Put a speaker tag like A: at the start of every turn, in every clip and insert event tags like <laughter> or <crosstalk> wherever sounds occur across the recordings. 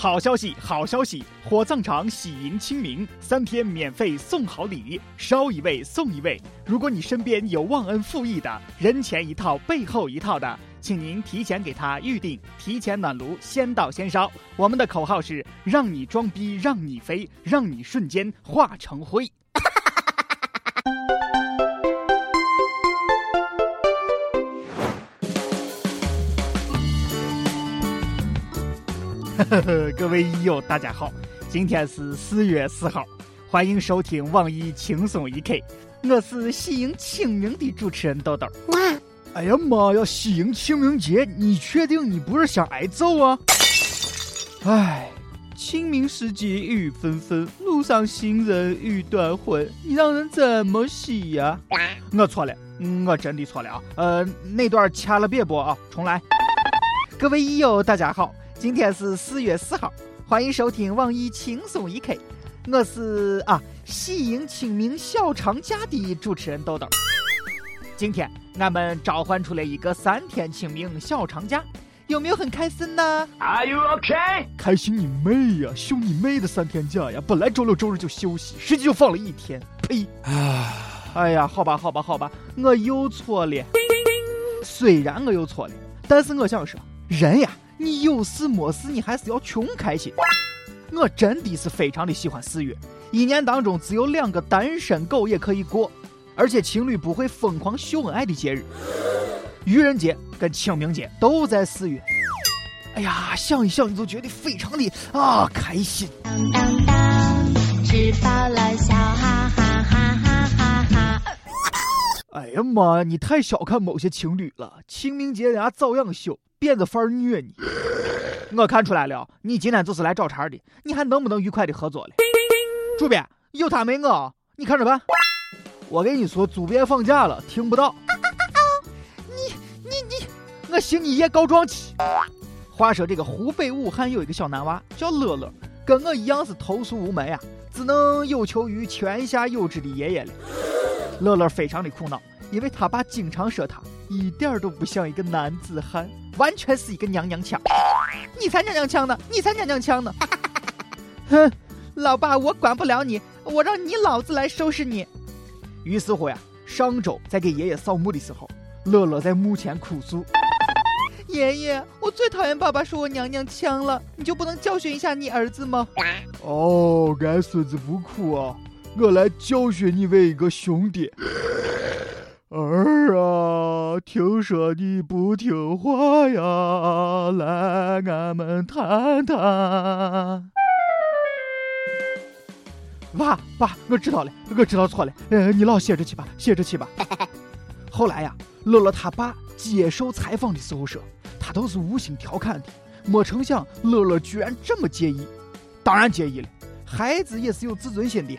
A: 好消息，好消息！火葬场喜迎清明，三天免费送好礼，烧一位送一位。如果你身边有忘恩负义的，人前一套背后一套的，请您提前给他预定，提前暖炉，先到先烧。我们的口号是：让你装逼，让你飞，让你瞬间化成灰。<laughs> 各位益友，大家好，今天是四月四号，欢迎收听网易轻松一刻，我是喜迎清明的主持人豆豆。哎呀妈呀，喜迎清明节，你确定你不是想挨揍啊？
B: 哎，清明时节雨纷纷，路上行人欲断魂，你让人怎么洗呀？
A: 我错了，我真的错了啊！呃，那段掐了别播啊，重来。各位益友，大家好。今天是四月四号，欢迎收听网易轻松一刻，我是啊喜迎清明小长假的主持人豆豆。今天俺们召唤出来一个三天清明小长假，有没有很开心呢
C: ？Are you OK？
A: 开心你妹呀，休你妹的三天假呀！本来周六周日就休息，实际就放了一天。呸！啊，哎呀，好吧好吧好吧，我又错了。虽然我又错了，但是我想说，人呀。你有事没事，你还是要穷开心。我真的是非常的喜欢四月，一年当中只有两个单身狗也可以过，而且情侣不会疯狂秀恩爱的节日。愚人节跟清明节都在四月。哎呀，想一想你就觉得非常的啊开心。当当当，吃饱了笑哈哈哈哈哈哈。哎呀妈呀，你太小看某些情侣了，清明节人家照样秀。辫子范儿虐你，<laughs> 我看出来了，你今天就是来找茬的，你还能不能愉快的合作了？主编有他没我，你看着办。我跟你说，主编放假了，听不到。<laughs> 你你你，我寻你爷告状去。话说这个湖北武汉有一个小男娃叫乐乐，跟我一样是投诉无门呀，只能有求于泉下有知的爷爷了。乐乐非常的苦恼。因为他爸经常说他一点都不像一个男子汉，完全是一个娘娘腔。你才娘娘腔呢！你才娘娘腔呢！<laughs> 哼，老爸，我管不了你，我让你老子来收拾你。于是乎呀，上周在给爷爷扫墓的时候，乐乐在墓前哭诉：“爷爷，我最讨厌爸爸说我娘娘腔了，你就不能教训一下你儿子吗？”哦，俺孙子不哭啊，我来教训你为一个兄弟。儿啊，听说你不听话呀，来，俺们谈谈。爸爸，我知道了，我知道错了，呃，你老歇着去吧，歇着去吧。<laughs> 后来呀，乐乐他爸接受采访的时候说，他都是无心调侃的，没成想乐乐居然这么介意。当然介意了，孩子也是有自尊心的。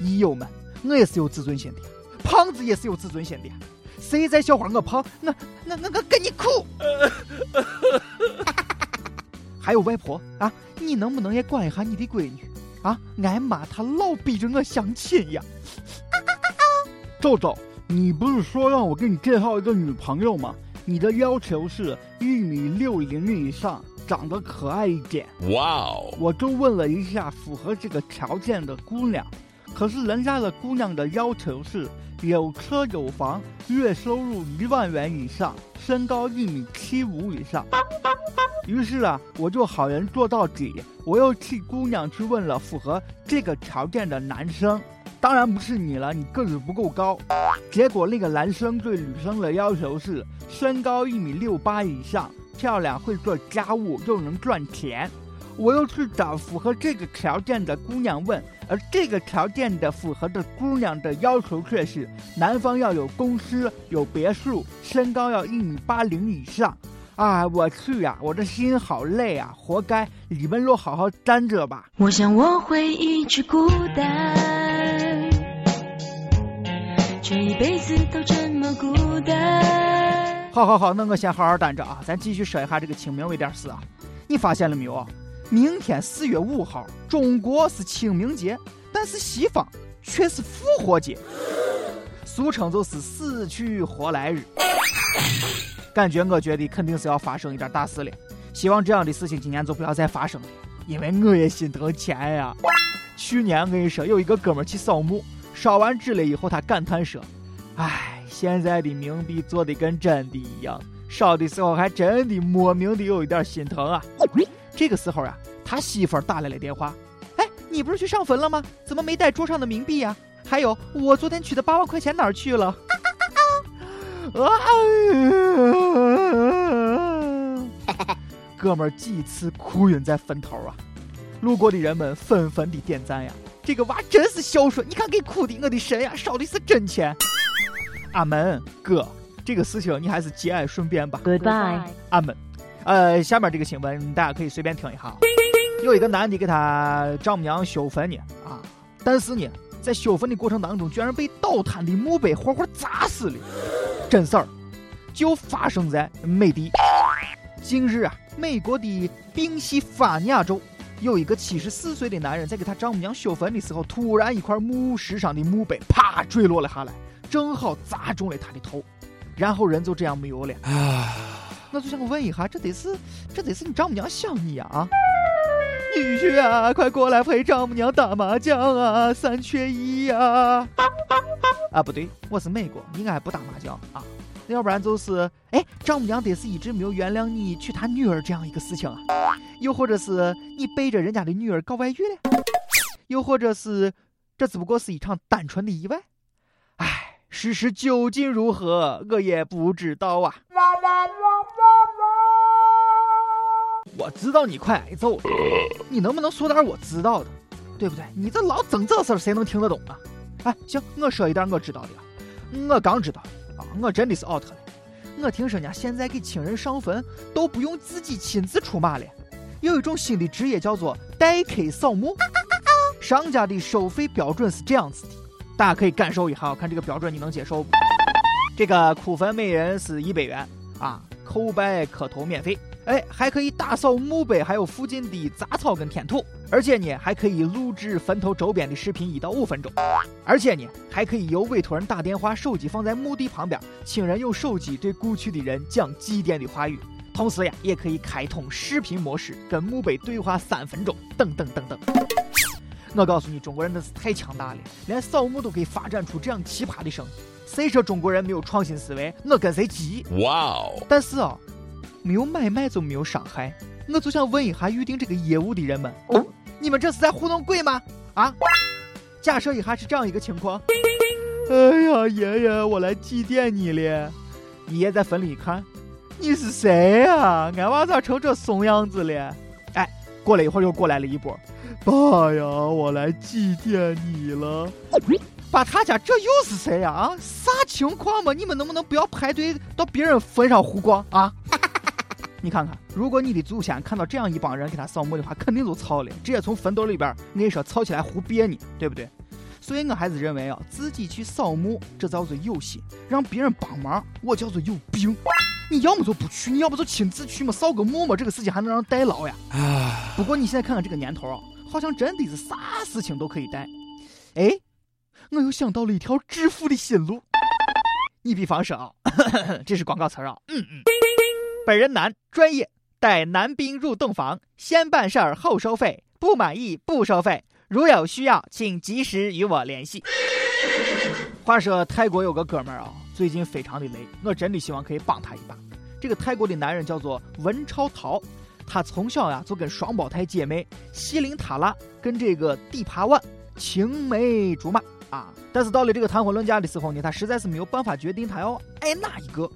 A: 益友们，我也是有自尊心的。胖子也是有自尊心的，谁在笑话我胖，那那那我跟你哭。<laughs> 还有外婆啊，你能不能也管一下你的闺女啊？俺妈她老逼着我相亲呀。周周，你不是说让我给你介绍一个女朋友吗？你的要求是一米六零以上，长得可爱一点。哇哦！我就问了一下符合这个条件的姑娘，可是人家的姑娘的要求是。有车有房，月收入一万元以上，身高一米七五以上。于是啊，我就好人做到底，我又替姑娘去问了符合这个条件的男生，当然不是你了，你个子不够高。结果那个男生对女生的要求是身高一米六八以上，漂亮，会做家务，又能赚钱。我又去找符合这个条件的姑娘问，而这个条件的符合的姑娘的要求却是男方要有公司、有别墅，身高要一米八零以上。啊，我去呀，我的心好累啊，活该！你们若好好粘着吧。我想我会一直孤单，这一辈子都这么孤单。好好好，那我先好好担着啊，咱继续说一下这个清明为点事啊。你发现了没有啊？明天四月五号，中国是清明节，但是西方却是复活节，俗称就是死去活来日。感觉我觉得肯定是要发生一点大事了，希望这样的事情今年就不要再发生了。因为我也心疼钱呀。去年我跟你说，有一个哥们去扫墓，烧完纸了以后，他感叹说：“哎，现在的冥币做的跟真的一样，烧的时候还真的莫名的有一点心疼啊。”这个时候啊，他媳妇儿打来了电话：“哎，你不是去上坟了吗？怎么没带桌上的冥币呀？还有，我昨天取的八万块钱哪儿去了？”啊！<laughs> 哥们儿几次哭晕在坟头啊！路过的人们纷纷的点赞呀！这个娃真是孝顺，你看给哭的我的神呀，烧的是真钱！阿门，哥，这个事情你还是节哀顺变吧。
C: Goodbye，
A: 阿门。呃，下面这个新闻大家可以随便听一下。有一个男的给他丈母娘修坟呢，啊，但是呢，在修坟的过程当中，居然被倒塌的墓碑活活砸死了。真事儿，就发生在美的。近日啊，美国的宾夕法尼亚州有一个七十四岁的男人，在给他丈母娘修坟的时候，突然一块墓石上的墓碑啪坠落了下来，正好砸中了他的头，然后人就这样没有了。啊，我就想问一下，这得是这得是你丈母娘想你呀？啊，女婿啊，快过来陪丈母娘打麻将啊，三缺一呀！啊，不对，我是美国，应该不打麻将啊。要不然就是，哎，丈母娘得是一直没有原谅你娶她女儿这样一个事情啊，又或者是你背着人家的女儿搞外遇了，又或者是这只不过是一场单纯的意外。事实究竟如何，我也不知道啊。我知道你快挨揍了，你能不能说点我知道的，对不对？你这老整这事儿，谁能听得懂啊？哎，行，我说一点我知道的，我刚知道。啊，我真的是 out 了。我听说人家，现在给亲人上坟都不用自己亲自出马了，有一种新的职业叫做代客扫墓。商家的收费标准是这样子的，大家可以感受一下，看这个标准你能接受不？这个哭坟每人是一百元啊，叩拜磕头免费。哎，还可以打扫墓碑，还有附近的杂草跟填土，而且呢，还可以录制坟头周边的视频一到五分钟，而且呢，还可以由委托人打电话，手机放在墓地旁边，请人用手机对故去的人讲祭奠的话语，同时呀，也可以开通视频模式跟墓碑对话三分钟，等等等等。我告诉你，中国人真是太强大了，连扫墓都可以发展出这样奇葩的生意，谁说中国人没有创新思维？我跟谁急？哇哦！但是啊。没有买卖就没有伤害，我就想问一下预定这个业务的人们，哦你们这是在糊弄鬼吗？啊？假设一下是这样一个情况，哎呀，爷爷，我来祭奠你了。爷爷在坟里一看，你是谁呀？俺娃咋成这怂样子了？过了一会儿又过来了一波，爸呀，我来祭奠你了。把，他家这又是谁呀？啊，啥情况嘛？你们能不能不要排队到别人坟上胡逛啊？<laughs> 你看看，如果你的祖先看到这样一帮人给他扫墓的话，肯定就操了，直接从坟头里边，我跟你说，操起来胡憋你，对不对？所以我还是认为啊，自己去扫墓，这叫做有心；让别人帮忙，我叫做有病。你要么就不去，你要不就亲自去嘛，扫个墓嘛，这个事情还能让人代劳呀。不过你现在看看这个年头啊，好像真的是啥事情都可以带。哎，我又想到了一条致富的新路。你比方说啊，<laughs> 这是广告词啊，嗯嗯。本人男，专业，带男宾入洞房，先办事儿后收费，不满意不收费。如有需要，请及时与我联系。话说泰国有个哥们儿啊，最近非常的累，我真的希望可以帮他一把。这个泰国的男人叫做文超涛，他从小呀就跟双胞胎姐妹西林塔拉跟这个地帕万青梅竹马啊。但是到了这个谈婚论嫁的时候呢，他实在是没有办法决定他要爱哪一个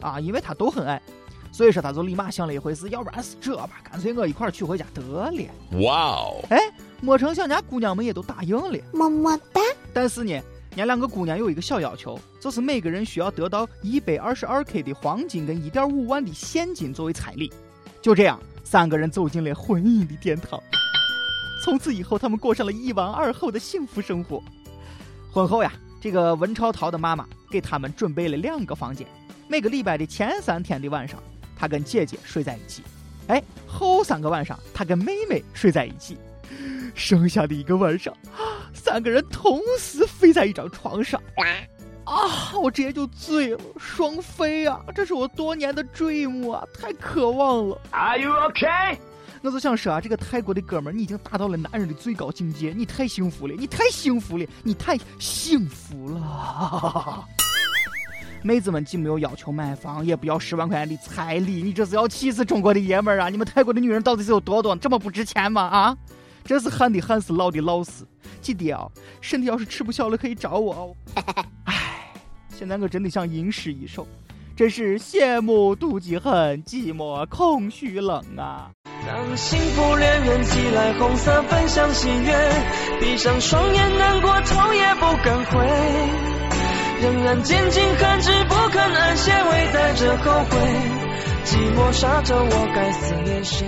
A: 啊，因为他都很爱。所以说，他就立马想了一回事，要不然是这吧，干脆我一块娶回家得了。哇哦！哎，没成想，人家姑娘们也都答应了，么么哒。但是呢，人家两个姑娘有一个小要求，就是每个人需要得到一百二十二 K 的黄金跟一点五万的现金作为彩礼。就这样，三个人走进了婚姻的殿堂。从此以后，他们过上了一王二后的幸福生活。婚后呀，这个文超涛的妈妈给他们准备了两个房间，每个礼拜的前三天的晚上。他跟姐姐睡在一起，哎，后三个晚上他跟妹妹睡在一起，剩下的一个晚上，三个人同时飞在一张床上，啊，我直接就醉了，双飞啊，这是我多年的 dream 啊，太渴望了。Are you okay？我就想说啊，这个泰国的哥们儿，你已经达到了男人的最高境界，你太幸福了，你太幸福了，你太幸福了。<laughs> 妹子们既没有要求买房，也不要十万块钱的彩礼，你这是要气死中国的爷们儿啊！你们泰国的女人到底是有多多，这么不值钱吗？啊，这是旱的旱死，涝的涝死。记得啊，身体要是吃不消了，可以找我哦。<laughs> 哎，现在我真的想吟诗一首，真是羡慕妒忌恨，寂寞空虚冷啊。当幸福恋人寄来红色分享喜悦，闭上双眼难过头也不敢回，仍然坚尽寒枝不肯安歇，微带着后悔，寂寞沙洲我该思念谁？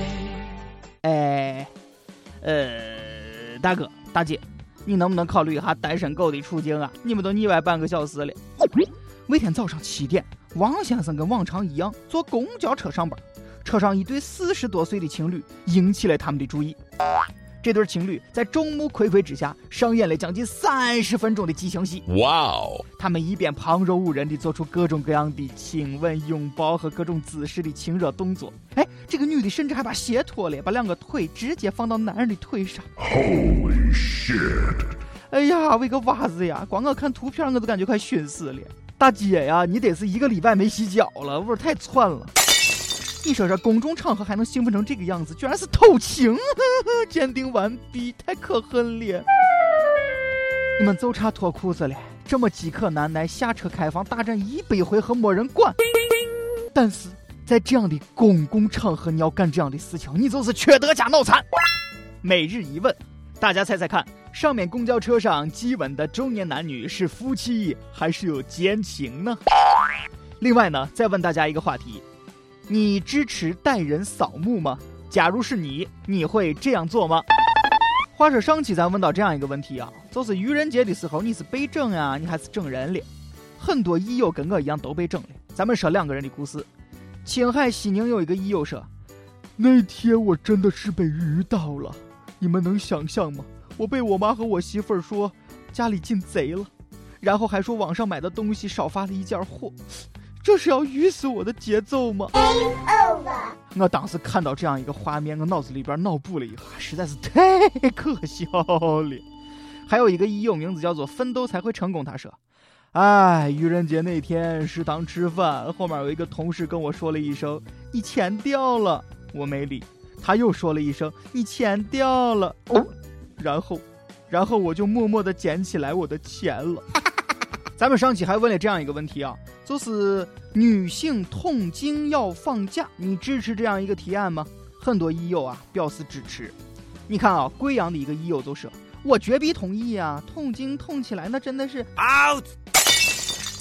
A: 哎，呃，大哥大姐，你能不能考虑一下单身狗的处境啊？你们都腻歪半个小时了。每天早上七点，王先生跟往常一样坐公交车上班。车上一对四十多岁的情侣引起了他们的注意。这对情侣在众目睽睽之下上演了将近三十分钟的激情戏。哇哦！他们一边旁若无人地做出各种各样的亲吻、拥抱和各种姿势的亲热动作。哎，这个女的甚至还把鞋脱了，把两个腿直接放到男人的腿上。Holy shit！哎呀，为个袜子呀！光我看图片我都感觉快熏死了。大姐呀，你得是一个礼拜没洗脚了，味儿太窜了。你说这，公众场合还能兴奋成这个样子，居然是偷情！<laughs> 鉴定完毕，太可恨了！你们就差脱裤子了，这么饥渴难耐，下车开房大战一百回合没人管。但是在这样的公共场合，你要干这样的事情，你就是缺德加脑残。每日一问，大家猜猜看，上面公交车上激吻的中年男女是夫妻还是有奸情呢？另外呢，再问大家一个话题。你支持带人扫墓吗？假如是你，你会这样做吗？话说上期咱问到这样一个问题啊，就是愚人节的时候你是被整呀，你还是整人了？很多益友跟我一样都被整了。咱们说两个人的故事。青海西宁有一个医友说，那天我真的是被愚到了，你们能想象吗？我被我妈和我媳妇儿说家里进贼了，然后还说网上买的东西少发了一件货。这是要鱼死我的节奏吗？我当时看到这样一个画面，我脑子里边脑补了一下，实在是太可笑了。还有一个医友名字叫做“奋斗才会成功”，他说：“哎，愚人节那天食堂吃饭，后面有一个同事跟我说了一声‘你钱掉了’，我没理。他又说了一声‘你钱掉了’，哦然后，然后我就默默的捡起来我的钱了。<laughs> ”咱们上期还问了这样一个问题啊，就是女性痛经要放假，你支持这样一个提案吗？很多医友啊表示支持。你看啊，贵阳的一个医友就说：“我绝逼同意啊，痛经痛起来那真的是 out。”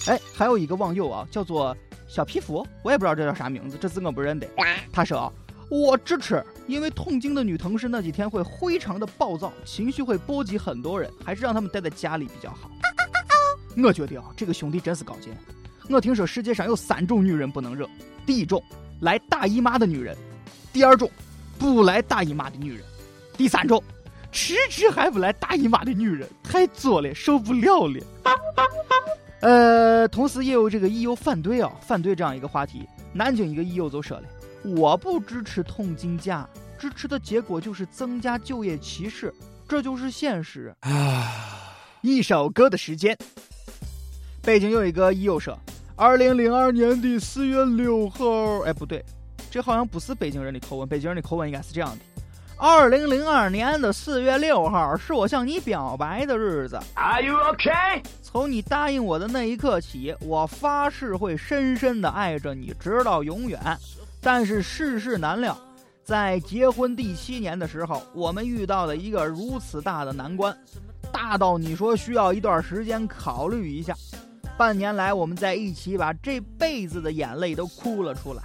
A: 哎，还有一个网友啊，叫做小皮肤，我也不知道这叫啥名字，这字我不认得。他说啊，我支持，因为痛经的女同事那几天会非常的暴躁，情绪会波及很多人，还是让他们待在家里比较好。我觉得啊，这个兄弟真是高见。我听说世界上有三种女人不能惹：第一种，来大姨妈的女人；第二种，不来大姨妈的女人；第三种，迟迟还不来大姨妈的女人。太作了，受不了了。呃，同时也有这个益友反对啊，反对这样一个话题。南京一个益友就说了：“我不支持痛经假，支持的结果就是增加就业歧视，这就是现实。”啊，一首歌的时间。北京有一个益友说，二零零二年的四月六号，哎，不对，这好像不是北京人的口吻，北京人的口吻应该是这样的：二零零二年的四月六号是我向你表白的日子。Are you okay？从你答应我的那一刻起，我发誓会深深的爱着你，直到永远。但是世事难料，在结婚第七年的时候，我们遇到了一个如此大的难关，大到你说需要一段时间考虑一下。半年来，我们在一起，把这辈子的眼泪都哭了出来。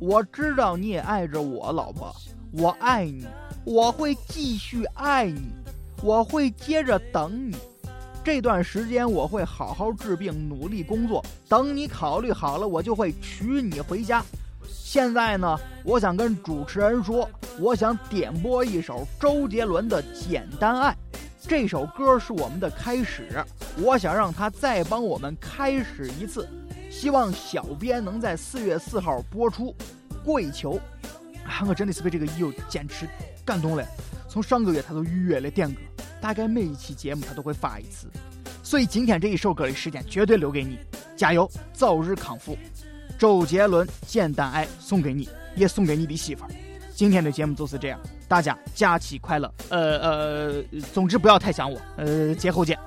A: 我知道你也爱着我，老婆，我爱你，我会继续爱你，我会接着等你。这段时间我会好好治病，努力工作。等你考虑好了，我就会娶你回家。现在呢，我想跟主持人说，我想点播一首周杰伦的《简单爱》。这首歌是我们的开始，我想让他再帮我们开始一次，希望小编能在四月四号播出，<laughs> 跪求。啊，我 <laughs> 真的是被这个友坚持感动了。从上个月他都预约了点歌，大概每一期节目他都会发一次。所以今天这一首歌的时间绝对留给你，加油，早日康复。周杰伦《简单爱》送给你，也送给你的媳妇儿。今天的节目就是这样，大家假期快乐。呃呃，总之不要太想我。呃，节后见。